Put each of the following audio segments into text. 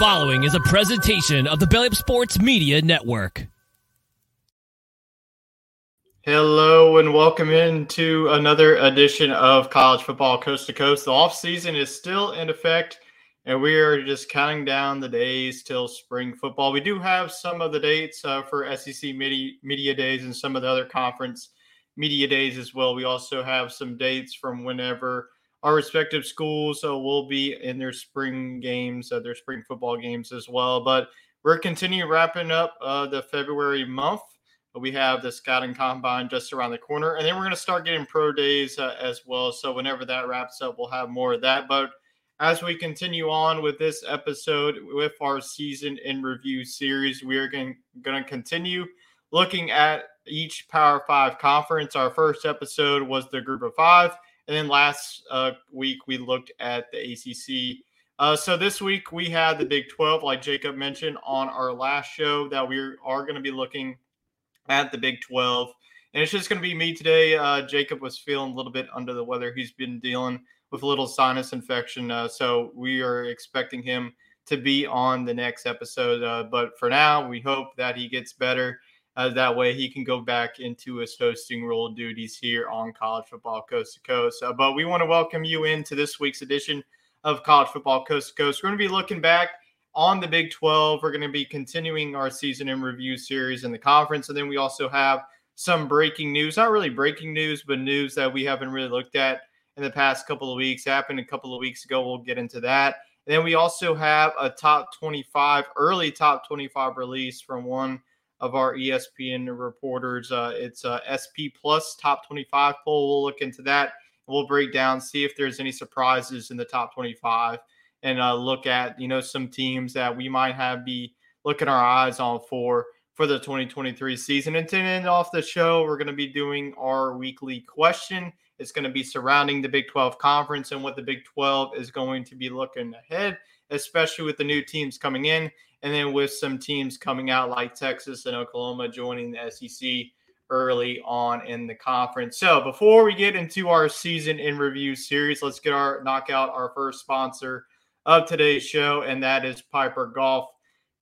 Following is a presentation of the Belly Up Sports Media Network. Hello and welcome into another edition of College Football Coast to Coast. The off season is still in effect, and we are just counting down the days till spring football. We do have some of the dates uh, for SEC media, media days and some of the other conference media days as well. We also have some dates from whenever our respective schools uh, will be in their spring games, uh, their spring football games as well. But we're continuing wrapping up uh, the February month. We have the scouting combine just around the corner, and then we're going to start getting pro days uh, as well. So whenever that wraps up, we'll have more of that. But as we continue on with this episode with our season in review series, we are going to continue looking at each Power Five conference. Our first episode was the Group of Five. And then last uh, week we looked at the ACC. Uh, so this week we had the Big 12, like Jacob mentioned on our last show, that we are going to be looking at the Big 12. And it's just going to be me today. Uh, Jacob was feeling a little bit under the weather. He's been dealing with a little sinus infection. Uh, so we are expecting him to be on the next episode. Uh, but for now, we hope that he gets better uh, that way, he can go back into his hosting role duties here on College Football Coast to Coast. Uh, but we want to welcome you into this week's edition of College Football Coast to Coast. We're going to be looking back on the Big 12. We're going to be continuing our season in review series in the conference. And then we also have some breaking news, not really breaking news, but news that we haven't really looked at in the past couple of weeks. Happened a couple of weeks ago. We'll get into that. And then we also have a top 25, early top 25 release from one of our ESPN reporters. Uh, it's uh, SP Plus Top 25 poll. We'll look into that. We'll break down, see if there's any surprises in the top 25, and uh, look at you know some teams that we might have be looking our eyes on for for the 2023 season. And to end off the show, we're going to be doing our weekly question. It's going to be surrounding the Big 12 conference and what the Big 12 is going to be looking ahead, especially with the new teams coming in and then with some teams coming out like Texas and Oklahoma joining the SEC early on in the conference. So before we get into our season in review series, let's get our knockout our first sponsor of today's show, and that is Piper Golf.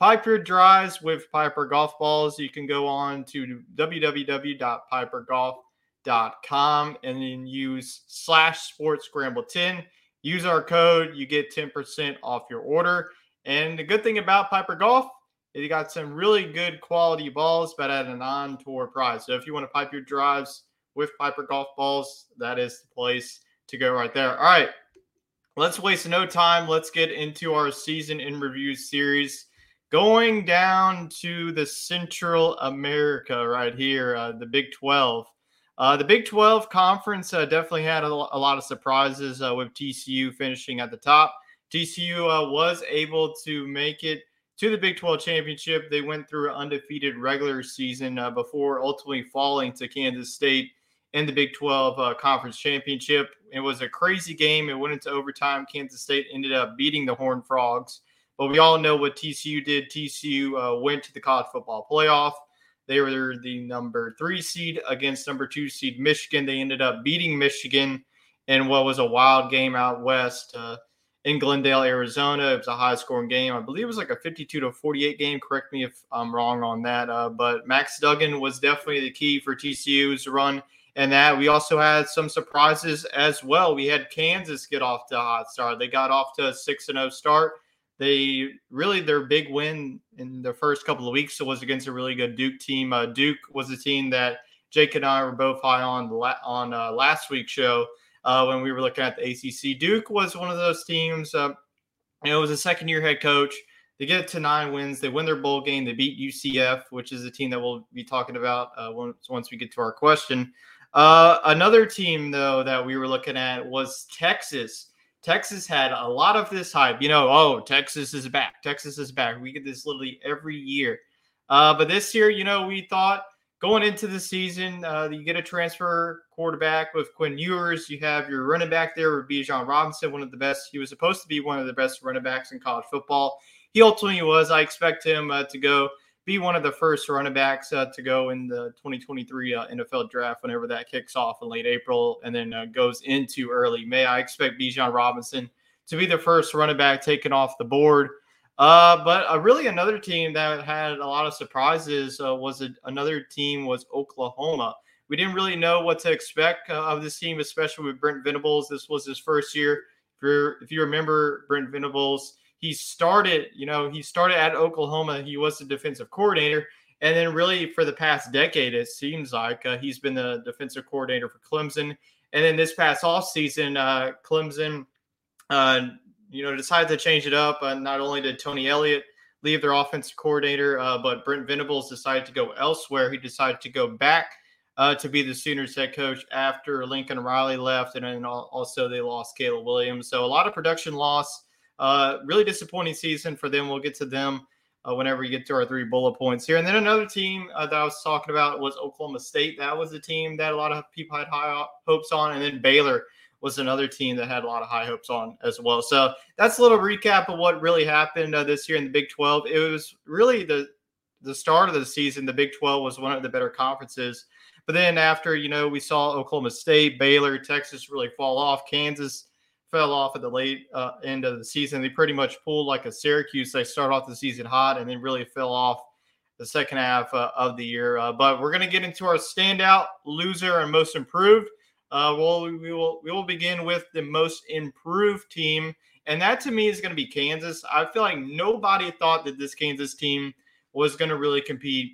Pipe your drives with Piper Golf Balls. You can go on to www.pipergolf.com and then use slash sports scramble 10. Use our code, you get 10% off your order. And the good thing about Piper Golf is you got some really good quality balls, but at a non-tour price. So if you want to pipe your drives with Piper Golf balls, that is the place to go right there. All right, let's waste no time. Let's get into our season in review series. Going down to the Central America right here, uh, the Big 12. Uh, the Big 12 conference uh, definitely had a, a, lot of surprises uh, with TCU finishing at the top. TCU uh, was able to make it to the Big 12 championship. They went through an undefeated regular season uh, before ultimately falling to Kansas State in the Big 12 uh, conference championship. It was a crazy game. It went into overtime. Kansas State ended up beating the Horned Frogs. But we all know what TCU did. TCU went to the college football playoff. They were the number three seed against number two seed Michigan. They ended up beating Michigan in what was a wild game out west. Uh, in Glendale, Arizona. It was a high scoring game. I believe it was like a 52 to 48 game. Correct me if I'm wrong on that. Uh, but Max Duggan was definitely the key for TCU's run. And that we also had some surprises as well. We had Kansas get off to a hot start. They got off to a 6 0 start. They really, their big win in the first couple of weeks was against a really good Duke team. Uh, Duke was a team that Jake and I were both high on on uh, last week's show uh, when we were looking at the ACC. Duke was one of those teams. Uh, it was a second year head coach. They get to nine wins. They win their bowl game. They beat UCF, which is a team that we'll be talking about uh, once, once we get to our question. Uh, another team, though, that we were looking at was Texas. Texas had a lot of this hype. You know, oh, Texas is back. Texas is back. We get this literally every year. Uh, but this year, you know, we thought – going into the season, uh, you get a transfer quarterback with Quinn Ewers. You have your running back there with Bijan Robinson, one of the best. He was supposed to be one of the best running backs in college football. He ultimately was. I expect him uh, to go be one of the first running backs uh, to go in the 2023 uh, NFL draft whenever that kicks off in late April and then uh, goes into early May. I expect Bijan Robinson to be the first running back taken off the board. Uh, but uh, really another team that had a lot of surprises uh, was a, another team was Oklahoma. We didn't really know what to expect of this team, especially with Brent Venables. This was his first year. If, if you remember Brent Venables, he started, you know, he started at Oklahoma. He was the defensive coordinator. And then, really, for the past decade, it seems like uh, he's been the defensive coordinator for Clemson. And then this past offseason, uh, Clemson uh, you know, decided to change it up. Uh, not only did Tony Elliott leave their offensive coordinator, uh, but Brent Venables decided to go elsewhere. He decided to go back uh, to be the Sooners head coach after Lincoln Riley left, and then also they lost Caleb Williams. So a lot of production loss. Uh, really disappointing season for them. We'll get to them uh, whenever we get to our three bullet points here. And then another team uh, that I was talking about was Oklahoma State. That was a team that a lot of people had high hopes on, and then Baylor was another team that had a lot of high hopes on as well. So that's a little recap of what really happened uh, this year in the Big 12. It was really the the start of the season. The Big 12 was one of the better conferences. But then after, you know, we saw Oklahoma State, Baylor, Texas really fall off. Kansas fell off at the late uh, end of the season. They pretty much pulled like a Syracuse. They start off the season hot and then really fell off the second half uh, of the year. Uh, but we're going to get into our standout, loser, and most improved. Uh, well, we will we will begin with the most improved team, and that to me is going to be Kansas. I feel like nobody thought that this Kansas team was going to really compete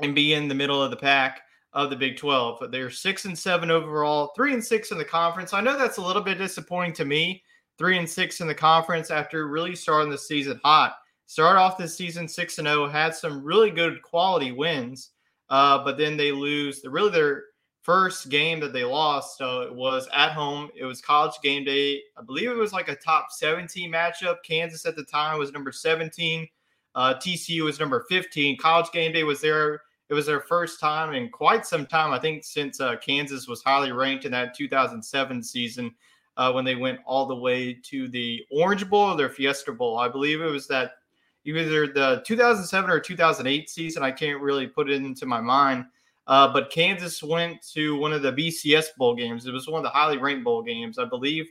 and be in the middle of the pack of the Big 12. They're six and seven overall, three and six in the conference. I know that's a little bit disappointing to me. Three and six in the conference after really starting the season hot. Start off the season six and zero, had some really good quality wins, uh, but then they lose. Really, their first game that they lost uh, was at home. It was college game day. I believe it was like a top 17 matchup. Kansas at the time was number 17. Uh, TCU was number 15. College game day was there. It was their first time in quite some time, I think, since uh, Kansas was highly ranked in that 2007 season uh, when they went all the way to the Orange Bowl or their Fiesta Bowl. I believe it was that either the 2007 or 2008 season. I can't really put it into my mind. Uh, but Kansas went to one of the BCS bowl games. It was one of the highly ranked bowl games, I believe.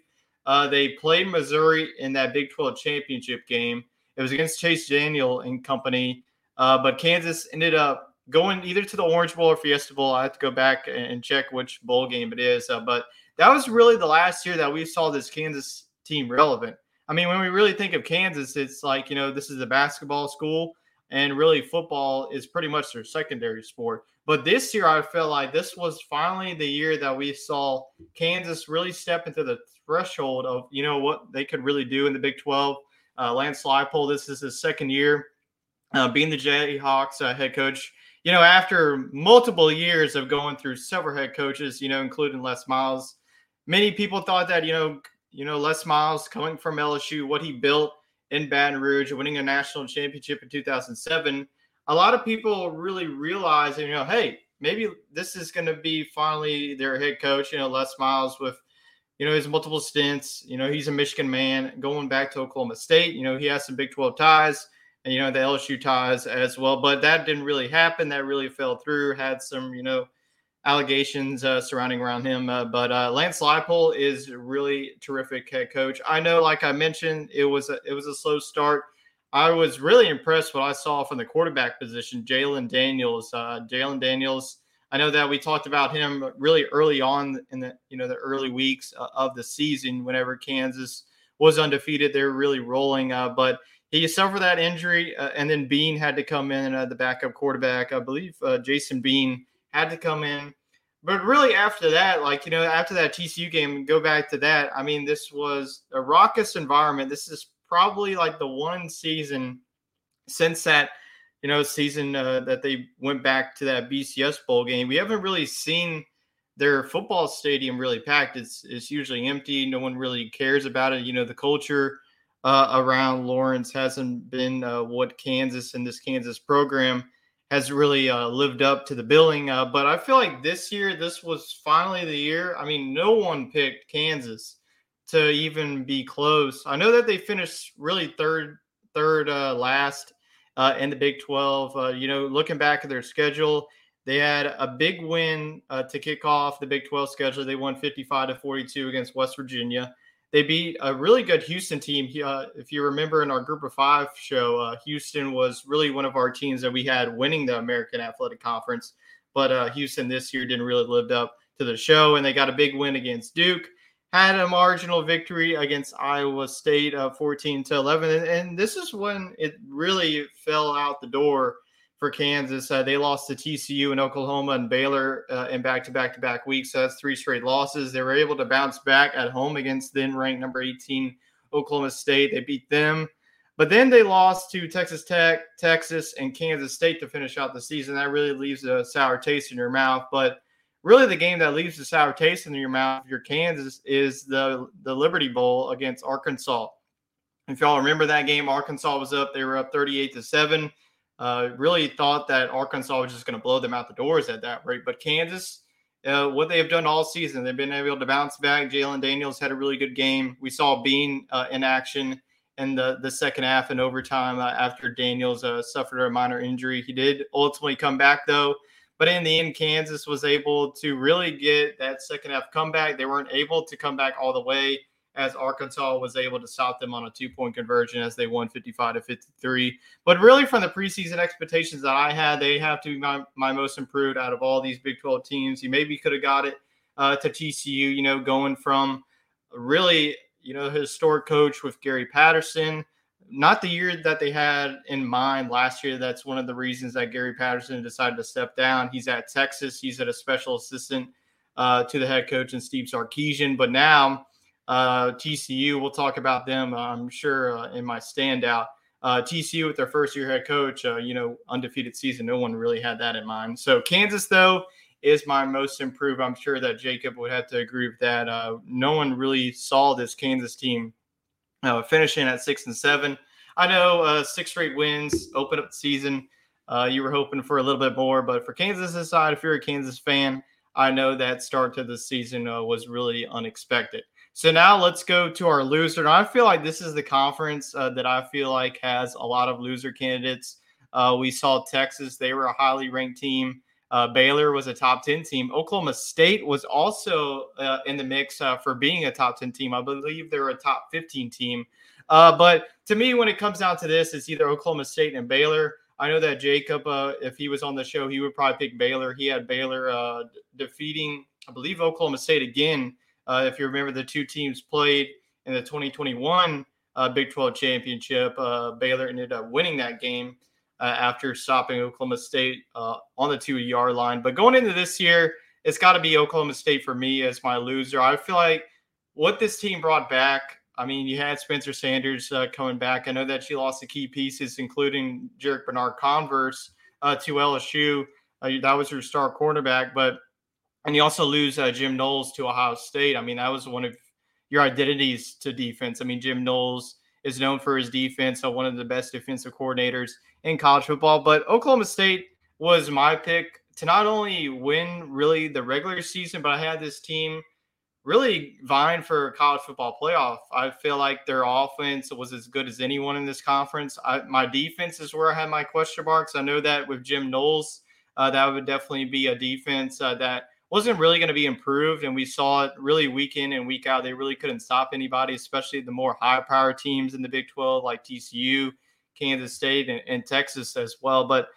Uh, they played Missouri in that Big 12 championship game. It was against Chase Daniel and company. Uh, but Kansas ended up going either to the Orange Bowl or Fiesta Bowl. I have to go back and check which bowl game it is. Uh, but that was really the last year that we saw this Kansas team relevant. I mean, when we really think of Kansas, it's like, you know, this is a basketball school, and really football is pretty much their secondary sport. But this year, I feel like this was finally the year that we saw Kansas really step into the threshold of you know what they could really do in the Big 12. Uh, Lance Leipold, this is his second year uh, being the Jayhawks uh, head coach. You know, after multiple years of going through several head coaches, you know, including Les Miles, many people thought that you know, you know, Les Miles coming from LSU, what he built in Baton Rouge, winning a national championship in 2007 a lot of people really realize, you know, hey, maybe this is going to be finally their head coach. You know, Les Miles with, you know, his multiple stints. You know, he's a Michigan man going back to Oklahoma State. You know, he has some Big 12 ties you know, the LSU ties as well. But that didn't really happen. That really fell through. Had some, you know, allegations uh, surrounding around him. Uh, but uh, Lance Leipold is really terrific head coach. I know, like I mentioned, it was a, it was a slow start. I was really impressed what I saw from the quarterback position, Jalen Daniels. Uh, Jalon Daniels. I know that we talked about him really early on in the you know the early weeks uh, of the season. Whenever Kansas was undefeated, they were really rolling. Uh, but he suffered that injury, uh, and then Bean had to come in, uh, the backup quarterback. I believe uh, Jason Bean had to come in. But really, after that, like, you know, after that TCU game, go back to that. I mean, this was a raucous environment. This is probably like the one season since that, you know, season uh, that they went back to that BCS bowl game. We haven't really seen their football stadium really packed. It's, it's usually empty. No one really cares about it. You know, the culture uh, around Lawrence hasn't been uh, what Kansas and this Kansas program has really uh, lived up to the billing. Uh, but I feel like this year, this was finally the year. I mean, no one picked Kansas to even be close. I know that they finished really third, third uh, last uh, in the Big 12. Uh, you know, looking back at their schedule, they had a big win to kick off the Big 12 schedule. They won 55 to 42 against West Virginia they beat a really good Houston team. Uh, if you remember in our Group of Five show, uh, Houston was really one of our teams that we had winning the American Athletic Conference. But uh, Houston this year didn't really live up to the show, and they got a big win against Duke. Had a marginal victory against Iowa State, uh, 14 to 11, and, and this is when it really fell out the door for Kansas. Uh, they lost to TCU and Oklahoma and Baylor uh, in back to back to back weeks. So that's three straight losses. They were able to bounce back at home against then ranked number 18 Oklahoma State. They beat them. But then they lost to Texas Tech, Texas, and Kansas State to finish out the season. That really leaves a sour taste in your mouth. But really, the game that leaves a sour taste in your mouth if you're Kansas is the, the Liberty Bowl against Arkansas. If y'all remember that game, Arkansas was up. They were up 38 to 7. Uh, really thought that Arkansas was just going to blow them out the doors at that rate. But Kansas, uh, what they have done all season, they've been able to bounce back. Jalen Daniels had a really good game. We saw Bean uh, in action in the, the second half and overtime uh, after Daniels uh, suffered a minor injury. He did ultimately come back, though. But in the end, Kansas was able to really get that second half comeback. They weren't able to come back all the way as Arkansas was able to stop them on a two point conversion as they won 55 to 53. But really, from the preseason expectations that I had, they have to be my, my most improved out of all these Big 12 teams. You maybe could have got it uh, to TCU, you know, going from really, you know, historic coach with Gary Patterson. Not the year that they had in mind last year. That's one of the reasons that Gary Patterson decided to step down. He's at Texas. He's at a special assistant uh, to the head coach and Steve Sarkisian. But now, uh, TCU, we'll talk about them, I'm sure, uh, in my standout. Uh, TCU with their first year head coach, uh, you know, undefeated season. No one really had that in mind. So Kansas, though, is my most improved. I'm sure that Jacob would have to agree with that. Uh, no one really saw this Kansas team uh, finishing at six and seven. I know six straight wins open up the season. you were hoping for a little bit more, but for Kansas' side, if you're a Kansas fan, I know that start to the season was really unexpected. So now let's go to our loser. And I feel like this is the conference uh, that I feel like has a lot of loser candidates. Uh, we saw Texas; they were a highly ranked team. Uh, Baylor was a top 10 team. Oklahoma State was also uh, in the mix uh, for being a top 10 team. I believe they're a top 15 team. Uh, but to me, when it comes down to this, it's either Oklahoma State and Baylor. I know that Jacob, if he was on the show, he would probably pick Baylor. He had Baylor defeating, I believe, Oklahoma State again uh, if you remember, the two teams played in the 2021 uh, Big 12 championship. Uh, Baylor ended up winning that game uh, after stopping Oklahoma State uh, on the two yard line. But going into this year, it's got to be Oklahoma State for me as my loser. I feel like what this team brought back. I mean, you had Spencer Sanders coming back. I know that she lost the key pieces, including Jarrick Bernard-Converse to LSU. that was her star cornerback, but and you also lose uh, Jim Knowles to Ohio State. I mean, that was one of your identities to defense. I mean, Jim Knowles is known for his defense, so one of the best defensive coordinators in college football. But Oklahoma State was my pick to not only win really the regular season, but I had this team really vying for college football playoff. I feel like their offense was as good as anyone in this conference. I, my defense is where I had my question marks. I know that with Jim Knowles, uh, that would definitely be a defense uh, that wasn't really going to be improved. And we saw it really week in and week out. They really couldn't stop anybody, especially the more high power teams in the Big 12 like TCU, Kansas State, and, and Texas as well. But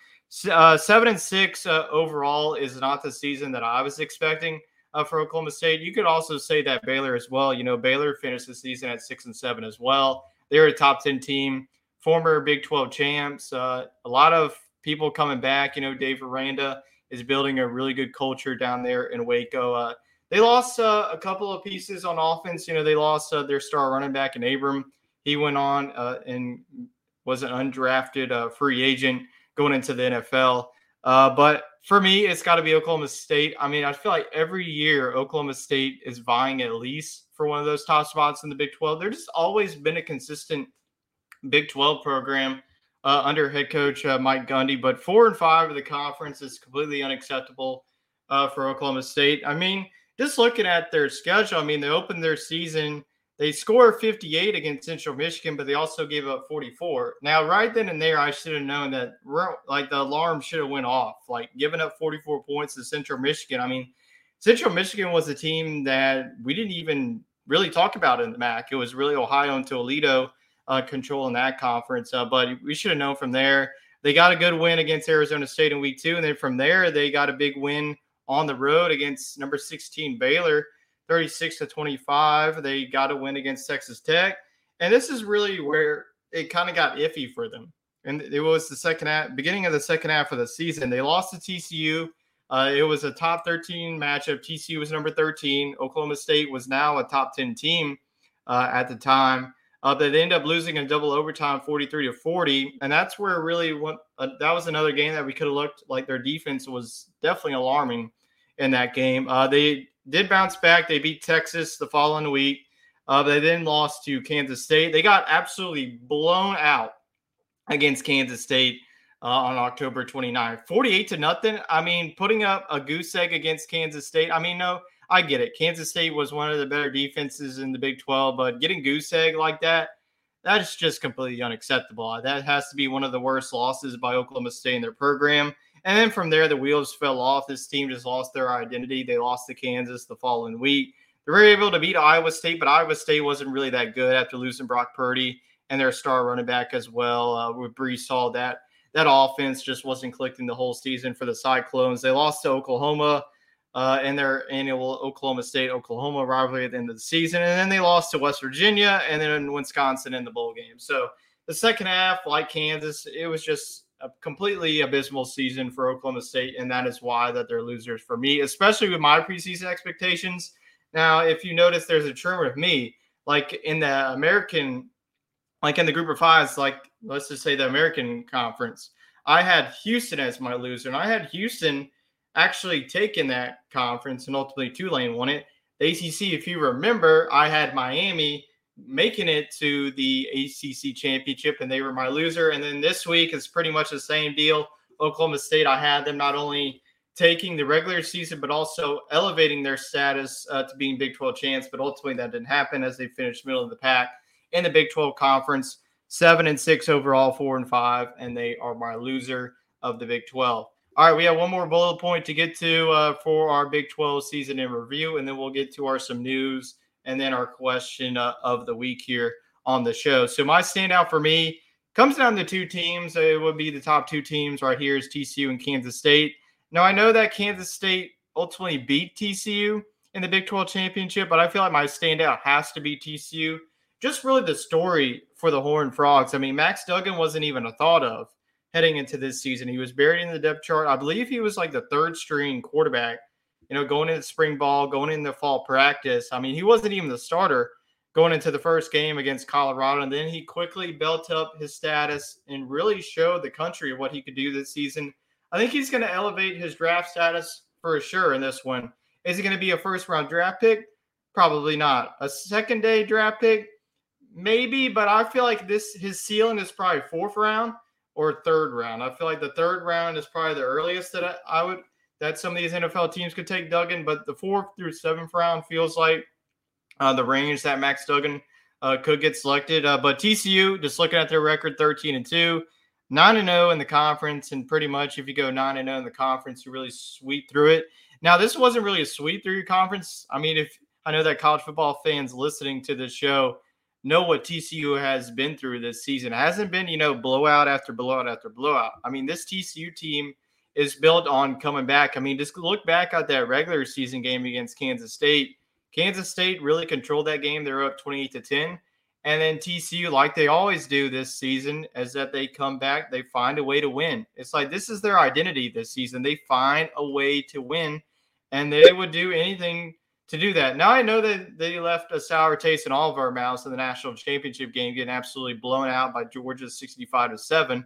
uh, seven and six uh, overall is not the season that I was expecting uh, for Oklahoma State. You could also say that Baylor as well. You know, Baylor finished the season at six and seven as well. They're a top 10 team, former Big 12 champs. Uh, a lot of people coming back. You know, Dave Aranda is building a really good culture down there in Waco. Uh, they lost uh, a couple of pieces on offense. You know, they lost uh, their star running back in Abram. He went on uh, and was an undrafted uh, free agent going into the NFL. Uh, but for me, it's got to be Oklahoma State. I mean, I feel like every year Oklahoma State is vying at least for one of those top spots in the Big 12. There's just always been a consistent Big 12 program uh, under head coach uh, Mike Gundy. But four and five of the conference is completely unacceptable uh, for Oklahoma State. I mean, just looking at their schedule, I mean, they opened their season. They score 58 against Central Michigan, but they also gave up 44. Now, right then and there, I should have known that like the alarm should have went off. Like giving up 44 points to Central Michigan. I mean, Central Michigan was a team that we didn't even really talk about in the MAC. It was really Ohio and Toledo uh, control in that conference. Uh, but we should have known from there. They got a good win against Arizona State in week two. And then from there, they got a big win on the road against number 16 Baylor, 36 to 25. They got a win against Texas Tech. And this is really where it kind of got iffy for them. And it was the second half, beginning of the second half of the season. They lost to TCU. Uh, it was a top 13 matchup. TCU was number 13. Oklahoma State was now a top 10 team uh, at the time. Uh, they end up losing in double overtime, 43 to 40, and that's where really what uh, that was another game that we could have looked like their defense was definitely alarming in that game. Uh, they did bounce back. They beat Texas the following week. Uh, they then lost to Kansas State. They got absolutely blown out against Kansas State uh, on October 29th, 48 to nothing. I mean, putting up a goose egg against Kansas State. I mean, no I get it. Kansas State was one of the better defenses in the Big 12, but getting goose egg like that, that's just completely unacceptable. That has to be one of the worst losses by Oklahoma State in their program. And then from there, the wheels fell off. This team just lost their identity. They lost to Kansas the following week. They were able to beat Iowa State, but Iowa State wasn't really that good after losing Brock Purdy and their star running back as well. Uh, with Breece Hall, that that offense just wasn't clicking the whole season for the Cyclones. They lost to Oklahoma uh, in their annual Oklahoma State Oklahoma rivalry at the end of the season. And then they lost to West Virginia and then Wisconsin in the bowl game. So the second half, like Kansas, it was just a completely abysmal season for Oklahoma State. And that is why that they're losers for me, especially with my preseason expectations. Now, if you notice, there's a trend with me, like in the American, like in the group of fives, like let's just say the American conference, I had Houston as my loser, and I had Houston actually taken that conference and ultimately Tulane won it. The ACC, if you remember, I had Miami making it to the ACC championship and they were my loser. And then this week is pretty much the same deal. Oklahoma State, I had them not only taking the regular season, but also elevating their status uh, to being Big 12 champs. But ultimately, that didn't happen as they finished middle of the pack in the Big 12 conference, seven and six overall, four and five, and they are my loser of the Big 12. All right, we have one more bullet point to get to uh, for our Big 12 season in review, and then we'll get to our some news and then our question uh, of the week here on the show. So my standout for me comes down to two teams. It would be the top two teams right here is TCU and Kansas State. Now I know that Kansas State ultimately beat TCU in the Big 12 championship, but I feel like my standout has to be TCU. Just really the story for the Horned Frogs. I mean, Max Duggan wasn't even a thought of heading into this season. He was buried in the depth chart. I believe he was like the third string quarterback, you know, going into spring ball, going into fall practice. I mean, he wasn't even the starter going into the first game against Colorado. And then he quickly built up his status and really showed the country what he could do this season. I think he's going to elevate his draft status for sure in this one. Is he going to be a first round draft pick? Probably not. A second day draft pick? Maybe, but I feel like this his ceiling is probably fourth round or third round. I feel like the third round is probably the earliest that I, I would that some of these NFL teams could take Duggan, but the fourth through seventh round feels like uh, the range that Max Duggan uh, could get selected. Uh, but TCU, just looking at their record, thirteen and two, nine and zero oh in the conference, and pretty much if you go nine and zero oh in the conference, you really sweep through it. Now, this wasn't really a sweep through your conference. I mean, if I know that college football fans listening to this show know what TCU has been through this season. It hasn't been, you know, blowout after blowout after blowout. I mean, this TCU team is built on coming back. I mean, just look back at that regular season game against Kansas State. Kansas State really controlled that game. They're up 28 to 10. And then TCU, like they always do this season, is that they come back, they find a way to win. It's like this is their identity this season. They find a way to win, and they would do anything to do that. Now I know that they left a sour taste in all of our mouths in the national championship game, getting absolutely blown out by Georgia 65 to 7.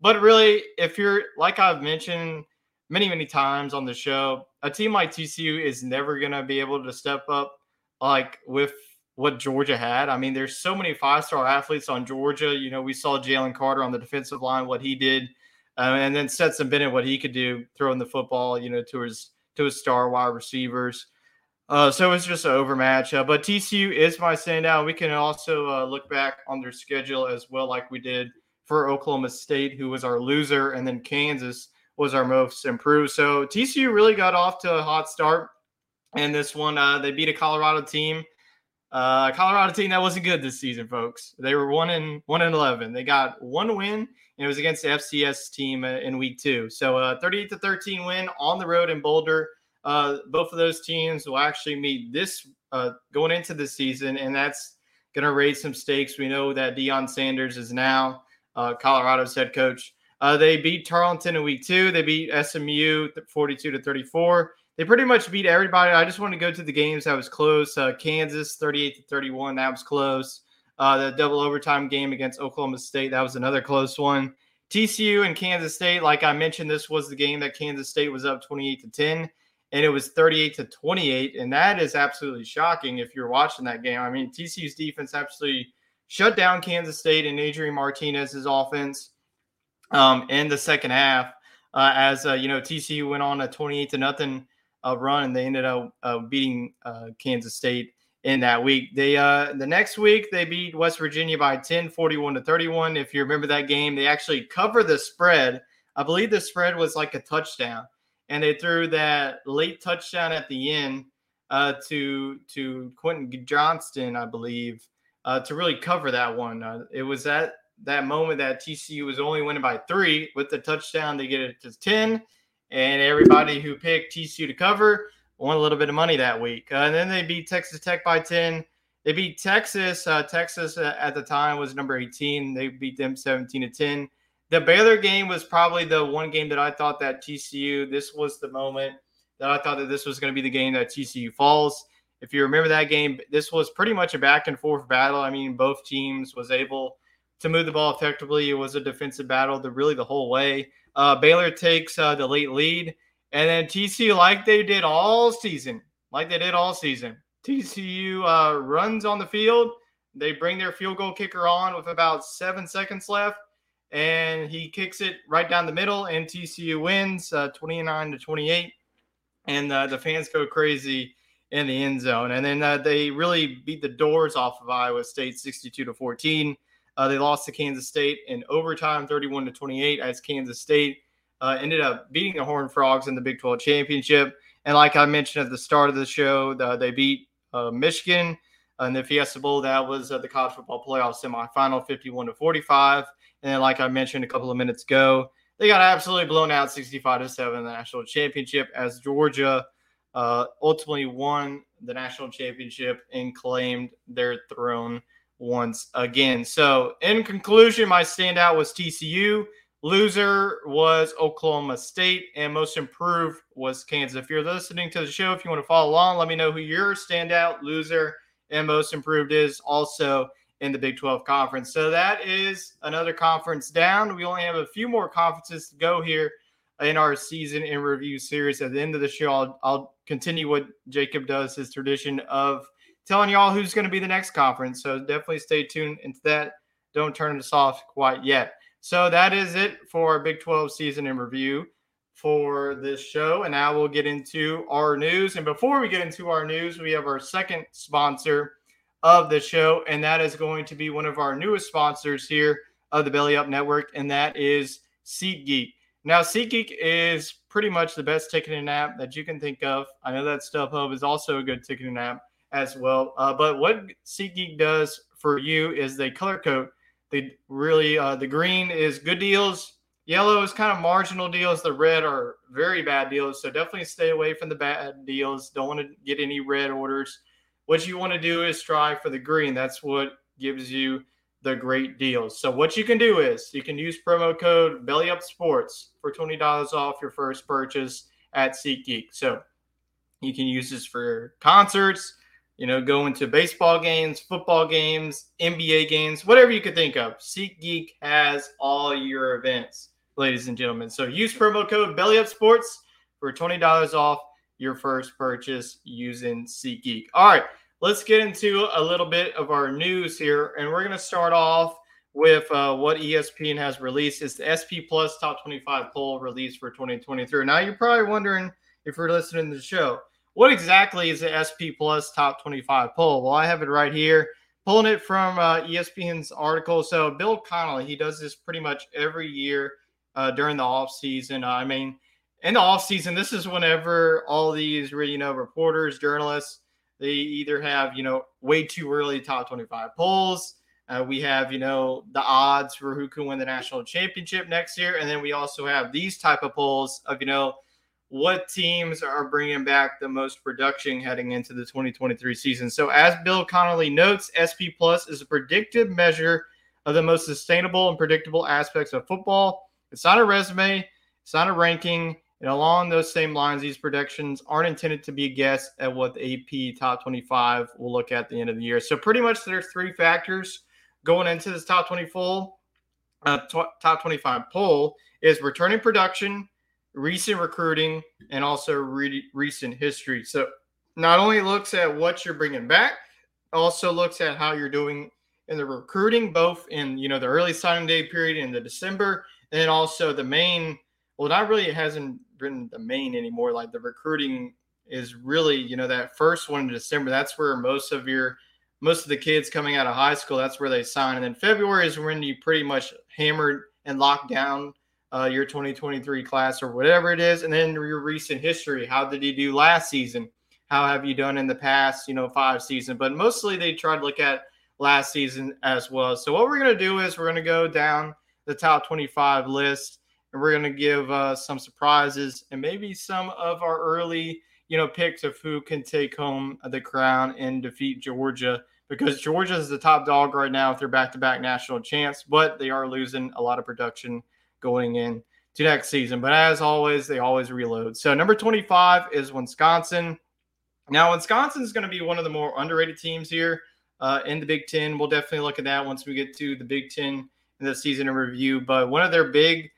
But really, if you're like I've mentioned many, many times on the show, a team like TCU is never gonna be able to step up like with what Georgia had. I mean, there's so many five star athletes on Georgia. You know, we saw Jalen Carter on the defensive line, what he did, uh, and then Stetson Bennett, what he could do throwing the football, you know, to his to his star wide receivers. Uh, so it's just an overmatch. Uh, but TCU is my standout. We can also uh, look back on their schedule as well, like we did for Oklahoma State, who was our loser, and then Kansas was our most improved. So TCU really got off to a hot start. And this one, uh, they beat a Colorado team uh, Colorado team that wasn't good this season, folks. They were one in one in eleven. They got one win, and it was against the FCS team uh, in week two. So, uh, thirty-eight to thirteen win on the road in Boulder. Uh, both of those teams will actually meet this uh, going into the season, and that's going to raise some stakes. We know that Deion Sanders is now uh, Colorado's head coach. Uh, they beat Tarleton in week two. They beat SMU 42 to 34 they pretty much beat everybody. I just want to go to the games that was close. Uh, Kansas 38 to 31, that was close. Uh, the double overtime game against Oklahoma State, that was another close one. TCU and Kansas State, like I mentioned, this was the game that Kansas State was up 28 to 10, and it was 38 to 28. And that is absolutely shocking if you're watching that game. I mean, TCU's defense absolutely shut down Kansas State and Adrian Martinez's offense um, in the second half. Uh, as uh, you know, TCU went on a 28 to nothing a run, and they ended up uh, beating uh, Kansas State in that week. They uh, the next week they beat West Virginia by 10, 41 to 31. If you remember that game, they actually cover the spread. I believe the spread was like a touchdown, and they threw that late touchdown at the end uh, to to Quentin Johnston, I believe, uh, to really cover that one. Uh, it was that that moment that TCU was only winning by three with the touchdown. They get it to ten and everybody who picked TCU to cover won a little bit of money that week. Uh, and then they beat Texas Tech by 10. They beat Texas. Uh, Texas uh, at the time was number 18. They beat them 17 to 10. The Baylor game was probably the one game that I thought that TCU, this was the moment that I thought that this was going to be the game that TCU falls. If you remember that game, this was pretty much a back and forth battle. I mean, both teams was able to move the ball effectively. It was a defensive battle the really the whole way. Uh, Baylor takes uh, the late lead, and then TCU, like they did all season, like they did all season, TCU uh, runs on the field. They bring their field goal kicker on with about seven seconds left, and he kicks it right down the middle, and TCU wins uh, 29 to 28. And uh, the fans go crazy in the end zone. And then uh, they really beat the doors off of Iowa State 62 to 14. Uh, they lost to Kansas State in overtime, 31 to 28, as Kansas State uh, ended up beating the Horned Frogs in the Big 12 championship. And like I mentioned at the start of the show, the, they beat uh, Michigan in the Fiesta Bowl. That was the college football playoff semifinal, 51 to 45. And like I mentioned a couple of minutes ago, they got absolutely blown out, 65 to seven, in the national championship as Georgia uh, ultimately won the national championship and claimed their throne once again. So, in conclusion, my standout was TCU. Loser was Oklahoma State, and most improved was Kansas. If you're listening to the show, if you want to follow along, let me know who your standout, loser, and most improved is also in the Big 12 conference. So that is another conference down. We only have a few more conferences to go here in our season in review series. At the end of the show, I'll, I'll continue what Jacob does, his tradition of telling y'all who's going to be the next conference. So definitely stay tuned into that. Don't turn us off quite yet. So that is it for our Big 12 season in review for this show. And now we'll get into our news. And before we get into our news, we have our second sponsor of the show, and that is going to be one of our newest sponsors here of the Belly Up Network, and that is SeatGeek. Now, SeatGeek is pretty much the best ticketing app that you can think of. I know that StubHub is also a good ticketing app as well. Uh, but what SeatGeek does for you is they color code. They really uh, the green is good deals, yellow is kind of marginal deals, the red are very bad deals. So definitely stay away from the bad deals. Don't want to get any red orders. What you want to do is strive for the green. That's what gives you the great deals. So what you can do is you can use promo code BellyUpSports for twenty dollars off your first purchase at SeatGeek. So you can use this for concerts, you know, going to baseball games, football games, NBA games, whatever you could think of. SeatGeek has all your events, ladies and gentlemen. So use promo code BellyUpSports for $20 off your first purchase using SeatGeek. All right, let's get into a little bit of our news here. And we're going to start off with uh, what ESPN has released. It's the SP Plus Top 25 poll released for 2023. Now, you're probably wondering if you're listening to the show what exactly is the SP Plus Top 25 poll? Well, I have it right here, pulling it from uh, ESPN's article. So Bill Connelly, he does this pretty much every year uh, during the off season. I mean, in the off season, this is whenever all these, you know, reporters, journalists, they either have, you know, way too early top 25 polls. Uh, we have, you know, the odds for who can win the national championship next year, and then we also have these type of polls of, you know, what teams are bringing back the most production heading into the 2023 season. So, as Bill Connelly notes, SP Plus is a predictive measure of the most sustainable and predictable aspects of football. It's not a resume, it's not a ranking. And along those same lines, these predictions aren't intended to be a guess at what the AP top 25 will look at the end of the year. So, pretty much, there's three factors going into this top 20 full, uh, top 25 poll is returning production recent recruiting, and also re- recent history. So not only looks at what you're bringing back, also looks at how you're doing in the recruiting, both in you know the early signing day period in the December, and also the main. Well, not really. It hasn't been the main anymore. Like the recruiting is really you know that first one in December. That's where most of your most of the kids coming out of high school. That's where they sign, and then February is when you pretty much hammered and locked down uh, your 2023 class or whatever it is, and then your recent history. How did you do last season? How have you done in the past, you know, five seasons? But mostly they try to look at last season as well. So what we're going to do is we're going to go down the top 25 list and we're going to give uh, some surprises and maybe some of our early, you know, picks of who can take home the crown and defeat Georgia because Georgia is the top dog right now with their back-to-back national champs, but they are losing a lot of production going in to next season. But as always, they always reload. So number 25 is Wisconsin. Now, Wisconsin is going to be one of the more underrated teams here uh, in the Big Ten. We'll definitely look at that once we get to the Big Ten in the season in review. But one of their big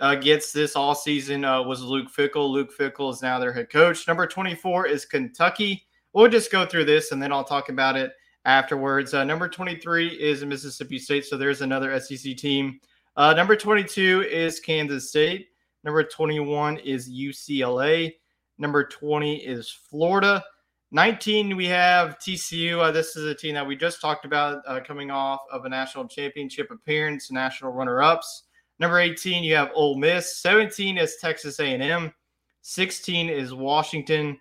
uh, gets this all season uh, was Luke Fickell. Luke Fickell is now their head coach. Number 24 is Kentucky. We'll just go through this and then I'll talk about it afterwards. Uh, number 23 is Mississippi State. So there's another SEC team uh, number 22 is Kansas State. Number 21 is UCLA. Number 20 is Florida. 19, we have TCU. Uh, this is a team that we just talked about uh, coming off of a national championship appearance, national runner-ups. Number 18, you have Ole Miss. 17 is Texas A&M. 16 is Washington.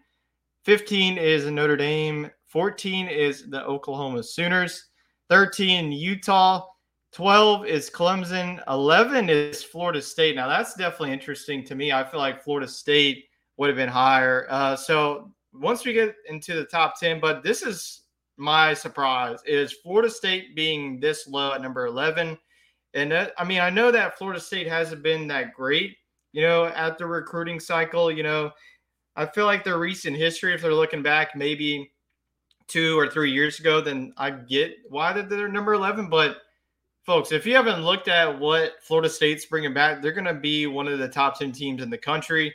15 is Notre Dame. 14 is the Oklahoma Sooners. 13, Utah. 12 is Clemson. 11 is Florida State. Now, that's definitely interesting to me. I feel like Florida State would have been higher. Uh, so once we get into the top 10, but this is my surprise is Florida State being this low at number 11. And that, I mean, I know that Florida State hasn't been that great, you know, at the recruiting cycle. You know, I feel like their recent history, if they're looking back maybe two or three years ago, then I get why they're number 11. But folks, if you haven't looked at what Florida State's bringing back, they're going to be one of the top 10 teams in the country.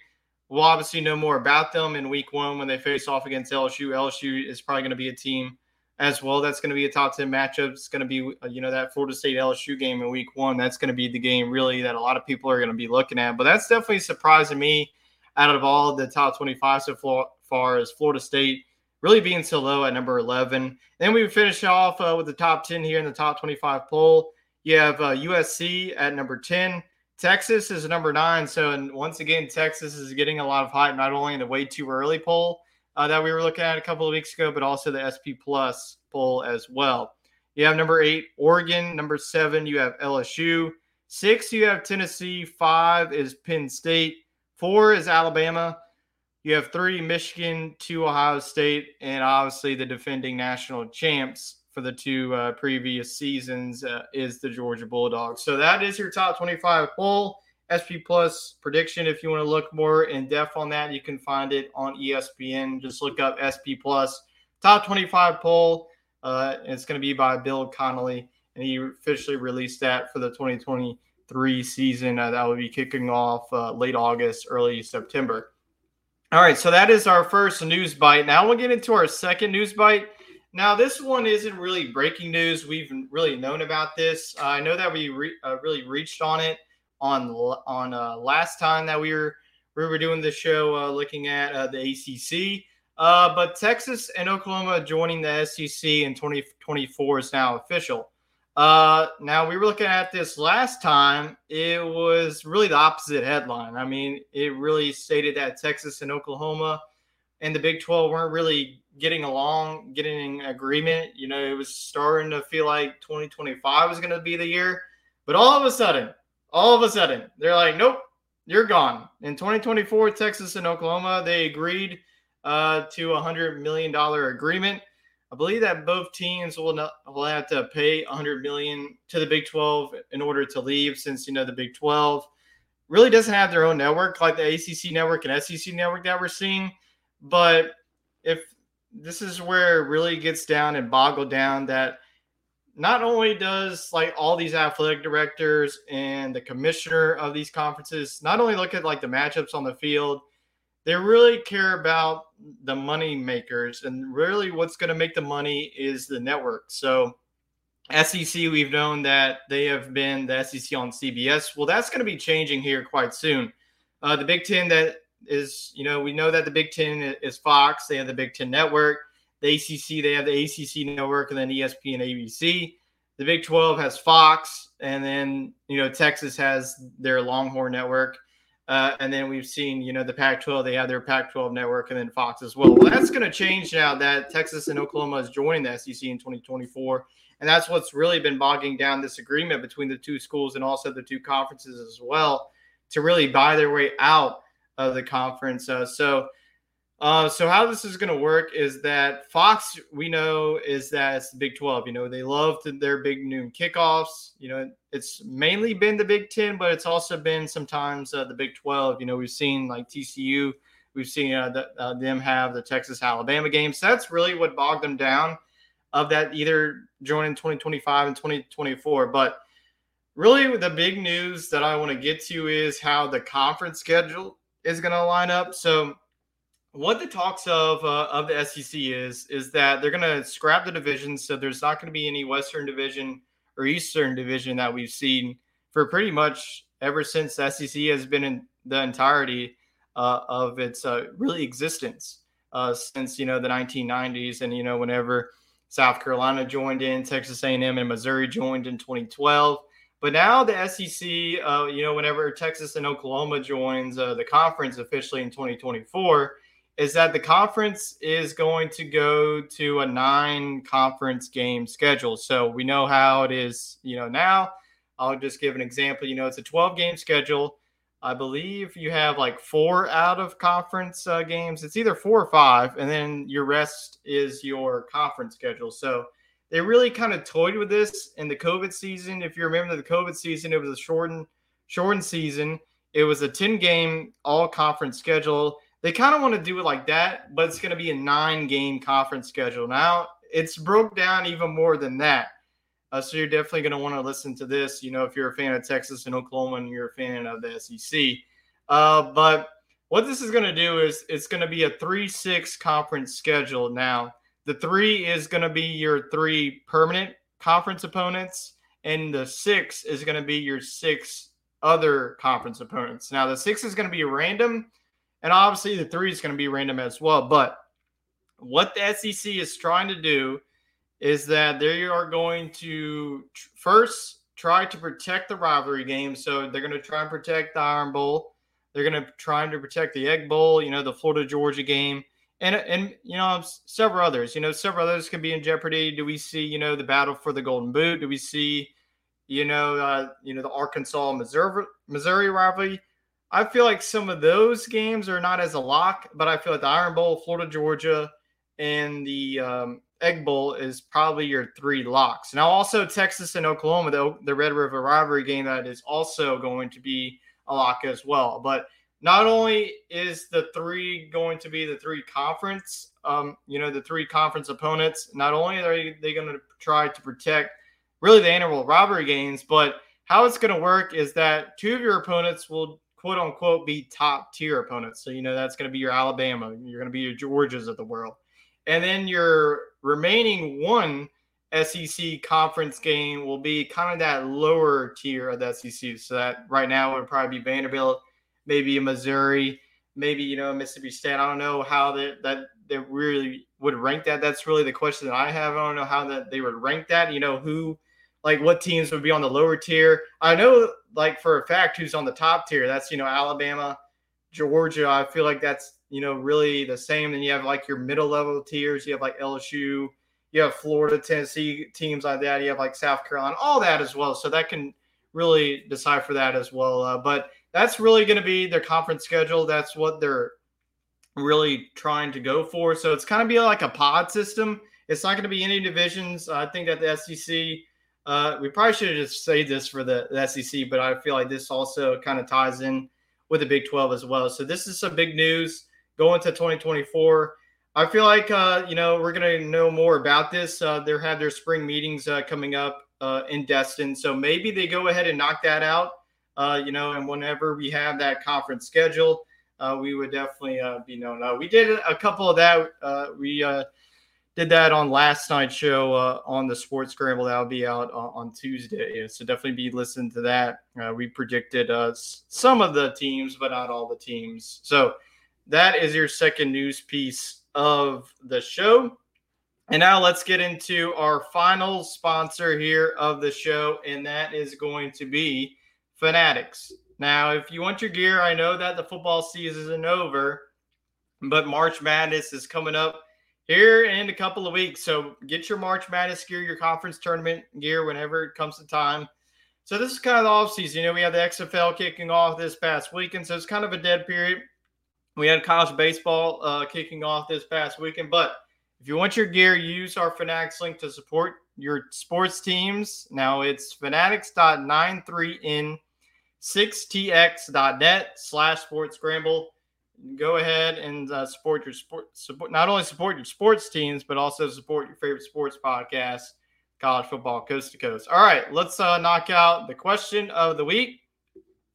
We'll obviously know more about them in week one when they face off against LSU. LSU is probably going to be a team as well. That's going to be a top 10 matchup. It's going to be, uh, you know, that Florida State LSU game in week one. That's going to be the game really that a lot of people are going to be looking at. But that's definitely surprising me out of all the top 25 so far as Florida State really being so low at number 11. Then we finish off uh, with the top 10 here in the top 25 poll. You have uh, USC at number 10, Texas is number nine. So, and once again, Texas is getting a lot of hype, not only in the way too early poll uh, that we were looking at a couple of weeks ago, but also the SP Plus poll as well. You have number eight, Oregon. Number seven, you have LSU. Six, you have Tennessee. Five is Penn State. Four is Alabama. You have three, Michigan, two, Ohio State, and obviously the defending national champs for the two uh, previous seasons uh, is the Georgia Bulldogs. So that is your top 25 poll. SP Plus prediction. If you want to look more in depth on that, you can find it on ESPN. Just look up SP Plus top 25 poll. Uh, it's going to be by Bill Connelly, and he officially released that for the 2023 season. Uh, that will be kicking off uh, late August, early September. All right, so that is our first news bite. Now we'll get into our second news bite. Now, this one isn't really breaking news. We've really known about this. I know that we re- uh, really reached on it on on uh, last time that we were we were doing the show, uh, looking at uh, the ACC. Uh, but Texas and Oklahoma joining the SEC in 2024 is now official. Uh, now we were looking at this last time. It was really the opposite headline. I mean, it really stated that Texas and Oklahoma and the Big 12 weren't really getting along, getting an agreement. You know, it was starting to feel like 2025 was going to be the year. But all of a sudden, all of a sudden, they're like, nope, you're gone. In 2024, Texas and Oklahoma, they agreed uh, to a hundred million dollar agreement. I believe that both teams will not, will have to pay a hundred million to the Big 12 in order to leave, since you know the Big 12 really doesn't have their own network like the ACC network and SEC network that we're seeing. But if this is where it really gets down and boggled down that not only does like all these athletic directors and the commissioner of these conferences not only look at like the matchups on the field they really care about the money makers and really what's going to make the money is the network. So sec we've known that they have been the sec on cbs well that's going to be changing here quite soon. Uh, the big ten that is you know we know that the big ten is fox they have the big ten network the ACC, they have the ACC network, and then ESPN, and ABC. The Big 12 has Fox, and then you know Texas has their Longhorn network. Uh, and then we've seen, you know, the Pac 12, they have their Pac 12 network and then Fox as well. Well, that's going to change now that Texas and Oklahoma is joining the SEC in 2024. And that's what's really been bogging down this agreement between the two schools and also the two conferences as well to really buy their way out of the conference. Uh, so, uh, so how this is going to work is that Fox, we know, is that it's the Big 12. You know, they love their big noon kickoffs. You know, it's mainly been the Big 10, but it's also been sometimes uh, the Big 12. You know, we've seen like TCU, we've seen uh, the, uh, them have the Texas Alabama game. So that's really what bogged them down of that either joining 2025 and 2024. But really, the big news that I want to get to is how the conference schedule is going to line up. So what the talks of uh, of the SEC is is that they're going to scrap the divisions, so there's not going to be any Western Division or Eastern Division that we've seen for pretty much ever since the SEC has been in the entirety uh, of its uh, really existence uh, since you know the 1990s, and you know whenever South Carolina joined in, Texas A&M and Missouri joined in 2012. But now the SEC, uh, you know, whenever Texas and Oklahoma joins uh, the conference officially in 2024 is that the conference is going to go to a nine conference game schedule. So we know how it is, you know, now. I'll just give an example. You know, it's a 12 game schedule. I believe you have like four out of conference uh, games. It's either four or five, and then your rest is your conference schedule. So they really kind of toyed with this in the COVID season. If you remember the COVID season, it was a shortened shortened season. It was a 10 game all conference schedule they kind of want to do it like that, but it's going to be a nine game conference schedule. Now it's broke down even more than that. Uh, so you're definitely going to want to listen to this. You know, if you're a fan of Texas and Oklahoma and you're a fan of the SEC. Uh, but what this is going to do is it's going to be a three-six conference schedule. Now the three is going to be your three permanent conference opponents, and the six is going to be your six other conference opponents. Now the six is going to be random and obviously, the three is going to be random as well. But what the SEC is trying to do is that they are going to first try to protect the rivalry game. So they're going to try and protect the Iron Bowl. They're going to try to protect the Egg Bowl, you know, the Florida Georgia game, and and you know several others. You know, several others can be in jeopardy. Do we see you know the battle for the Golden Boot? Do we see you know uh, you know the Arkansas Missouri Missouri rivalry? I feel like some of those games are not as a lock, but I feel like the Iron Bowl, Florida Georgia, and the um, Egg Bowl is probably your three locks. Now, also Texas and Oklahoma, the, the Red River rivalry game, that is also going to be a lock as well. But not only is the three going to be the three conference, um, you know, the three conference opponents, not only are they going to try to protect really the annual rivalry games, but how it's going to work is that two of your opponents will quote unquote be top tier opponents. So, you know, that's going to be your Alabama, you're going to be your Georgias of the world. And then your remaining one SEC conference game will be kind of that lower tier of the SEC. So that right now would probably be Vanderbilt, maybe a Missouri, maybe you know Mississippi State. I don't know how that that they really would rank that. That's really the question that I have. I don't know how that they would rank that. You know who, like what teams would be on the lower tier. I know like for a fact who's on the top tier. That's you know Alabama, Georgia. I feel like that's you know, really the same. Then you have like your middle level tiers. You have like LSU, you have Florida, Tennessee teams like that. You have like South Carolina, all that as well. So that can really decipher that as well. Uh, but that's really going to be their conference schedule. That's what they're really trying to go for. So it's kind of be like a pod system. It's not going to be any divisions. I think that the SEC. Uh, we probably should have just saved this for the, the SEC, but I feel like this also kind of ties in with the Big 12 as well. So this is some big news going to 2024. I feel like uh, you know we're gonna know more about this. Uh, they have their spring meetings uh, coming up uh, in Destin, so maybe they go ahead and knock that out. Uh, you know, and whenever we have that conference schedule, uh, we would definitely be known. we did a couple of that. we did that on last night's show uh, on the Sports Scramble. That'll be out uh, on Tuesday, so definitely be listening to that. Uh, we predicted some of the teams, but not all the teams. So that is your second news piece of the show. And now let's get into our final sponsor here of the show, and that is going to be Fanatics. Now, if you want your gear, I know that the football season isn't over, but March Madness is coming up here in a couple of weeks. So get your March Madness gear, your conference tournament gear whenever it comes to time. So this is kind of the off season. You know, we have the XFL kicking off this past weekend, so it's kind of a dead period. We had college baseball uh, kicking off this past weekend. But if you want your gear, use our Fanatics link to support your sports teams. Now it's fanatics.93in6tx.net slash sports scramble. Go ahead and uh, support your sport, support, not only support your sports teams, but also support your favorite sports podcast, college football coast to coast. All right, let's uh, knock out the question of the week.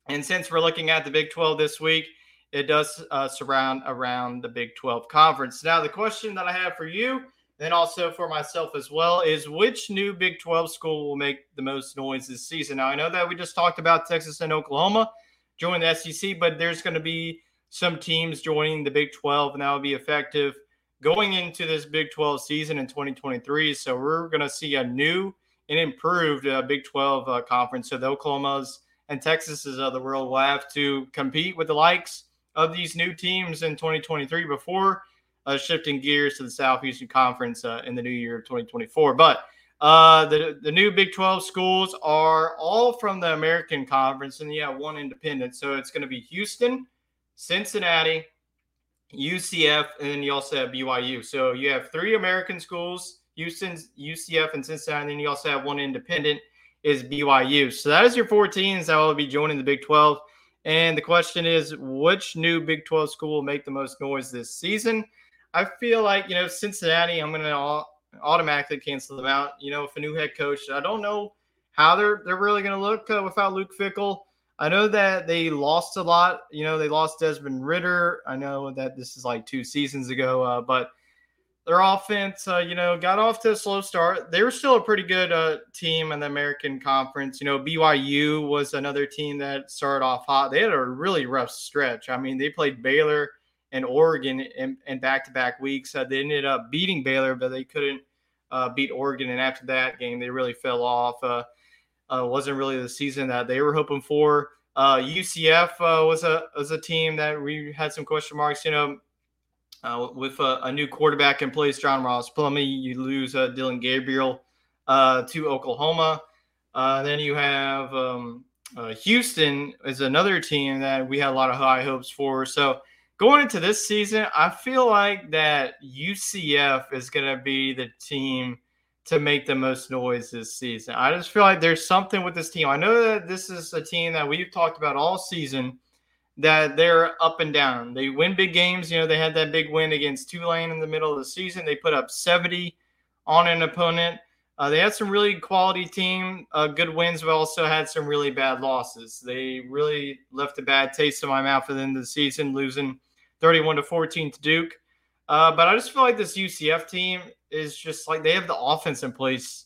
And since we're looking at the Big 12 this week, it does uh, surround around the Big 12 conference. Now, the question that I have for you, and also for myself as well, is which new Big 12 school will make the most noise this season? Now, I know that we just talked about Texas and Oklahoma joining the SEC, but there's going to be some teams joining the Big 12, and that will be effective going into this Big 12 season in 2023. So we're going to see a new and improved uh, Big 12 uh, conference. So the Oklahomas and Texases of the world will have to compete with the likes of these new teams in 2023 before uh, shifting gears to the Southeastern Conference uh, in the new year of 2024. But uh, the, the new Big 12 schools are all from the American Conference, and you have one independent. So it's going to be Houston, Cincinnati, UCF, and then you also have BYU. So you have three American schools Houston, UCF, and Cincinnati, and then you also have one independent is BYU. So that is your four teams that will be joining the Big 12. And the question is, which new Big 12 school will make the most noise this season? I feel like, you know, Cincinnati, I'm going to automatically cancel them out. You know, if a new head coach, I don't know how they're they're really going to look uh, without Luke Fickell. I know that they lost a lot. You know, they lost Desmond Ridder. I know that this is like two seasons ago, uh, but their offense, uh, you know, got off to a slow start. They were still a pretty good uh, team in the American Conference. You know, BYU was another team that started off hot. They had a really rough stretch. I mean, they played Baylor and Oregon in, in back-to-back weeks. Uh, they ended up beating Baylor, but they couldn't uh, beat Oregon. And after that game, they really fell off. Uh, uh, wasn't really the season that they were hoping for. Uh, UCF uh, was a was a team that we had some question marks. You know, uh, with a, a, new quarterback in place, John Ross Plumlee, you lose uh, Dillon Gabriel uh, to Oklahoma. then you have um, Houston is another team that we had a lot of high hopes for. So going into this season, I feel like that UCF is going to be the team to make the most noise this season. I just feel like there's something with this team. I know that this is a team that we've talked about all season that they're up and down. They win big games. You know, they had that big win against Tulane in the middle of the season. They put up 70 on an opponent. Uh, they had some really quality team, uh, good wins, but also had some really bad losses. They really left a bad taste in my mouth at the end of the season, losing 31 to 14 to Duke. Uh, but I just feel like this UCF team is just like they have the offense in place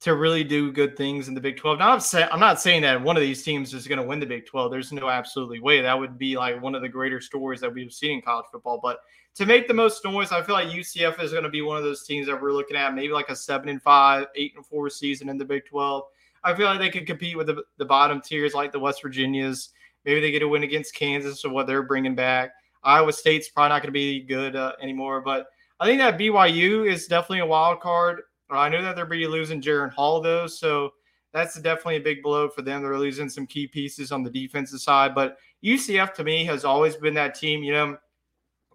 to really do good things in the Big 12. Now, I'm, say, I'm not saying that one of these teams is going to win the Big 12. There's no absolutely way. That would be like one of the greater stories that we've seen in college football. But to make the most noise, I feel like UCF is going to be one of those teams that we're looking at, maybe like a seven and five, eight and four season in the Big 12. I feel like they could compete with the, the bottom tiers like the West Virginias. Maybe they get a win against Kansas or what they're bringing back. Iowa State's probably not going to be good uh, anymore. But I think that BYU is definitely a wild card. I know that they're be losing Jaren Hall though, so that's definitely a big blow for them. They're losing some key pieces on the defensive side, but UCF to me has always been that team. You know,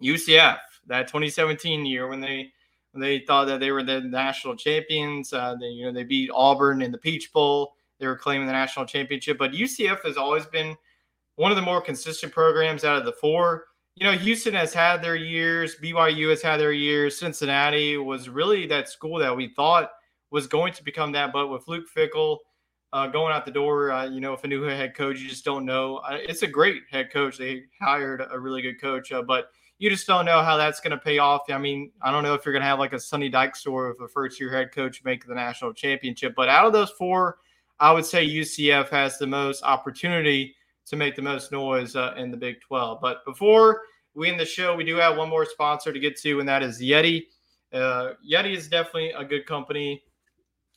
UCF that 2017 year when they when they thought that they were the national champions. Uh, they you know they beat Auburn in the Peach Bowl. They were claiming the national championship, but UCF has always been one of the more consistent programs out of the four you know, Houston has had their years, BYU has had their years, Cincinnati was really that school that we thought was going to become that. But with Luke Fickell uh, going out the door, uh, you know, if a new head coach, you just don't know. It's a great head coach. They hired a really good coach, uh, but you just don't know how that's going to pay off. I mean, I don't know if you're going to have like a Sonny Dyke story of a first year head coach make the national championship. But out of those four, I would say UCF has the most opportunity to make the most noise uh, in the Big 12. But before we end the show, we do have one more sponsor to get to, and that is Yeti. Uh, Yeti is definitely a good company.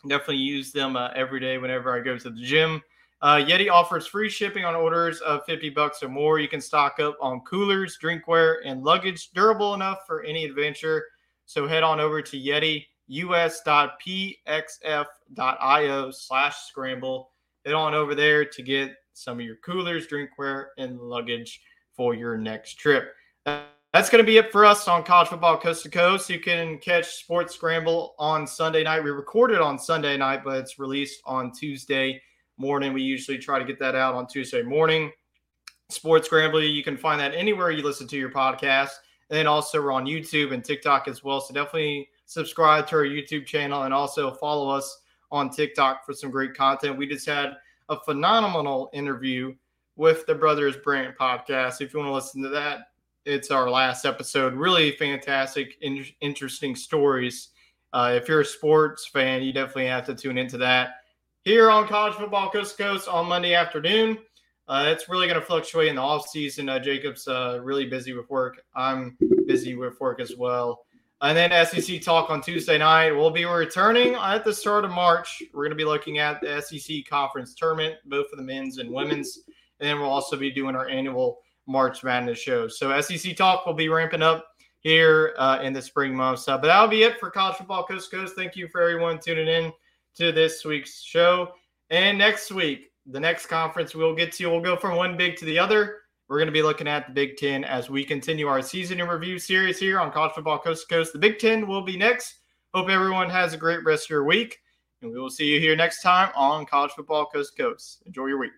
Definitely use them uh, every day whenever I go to the gym. Uh, Yeti offers free shipping on orders of 50 bucks or more. You can stock up on coolers, drinkware, and luggage durable enough for any adventure. So head on over to yetius.pxf.io slash scramble. Head on over there to get some of your coolers, drinkware, and luggage for your next trip. Uh, that's going to be it for us on College Football Coast to Coast. You can catch Sports Scramble on Sunday night. We recorded on Sunday night, but it's released on Tuesday morning. We usually try to get that out on Tuesday morning. Sports Scramble, you can find that anywhere you listen to your podcast. And then also we're on YouTube and TikTok as well. So definitely subscribe to our YouTube channel and also follow us on TikTok for some great content. We just had a phenomenal interview with the Brothers Brand podcast. If you want to listen to that, it's our last episode. Really fantastic, in- interesting stories. Uh, if you're a sports fan, you definitely have to tune into that. Here on College Football Coast to Coast on Monday afternoon. Uh, it's really going to fluctuate in the off season. Uh, Jacob's uh, really busy with work. I'm busy with work as well. And then SEC talk on Tuesday night. We'll be returning at the start of March. We're going to be looking at the SEC conference tournament, both for the men's and women's. And then we'll also be doing our annual March Madness show. So SEC talk will be ramping up here uh, in the spring months. Uh, but that'll be it for college football coast to coast. Thank you for everyone tuning in to this week's show. And next week, the next conference we'll get to, we'll go from one big to the other. We're going to be looking at the Big Ten as we continue our season in review series here on College Football Coast to Coast. The Big Ten will be next. Hope everyone has a great rest of your week. And we will see you here next time on College Football Coast to Coast. Enjoy your week.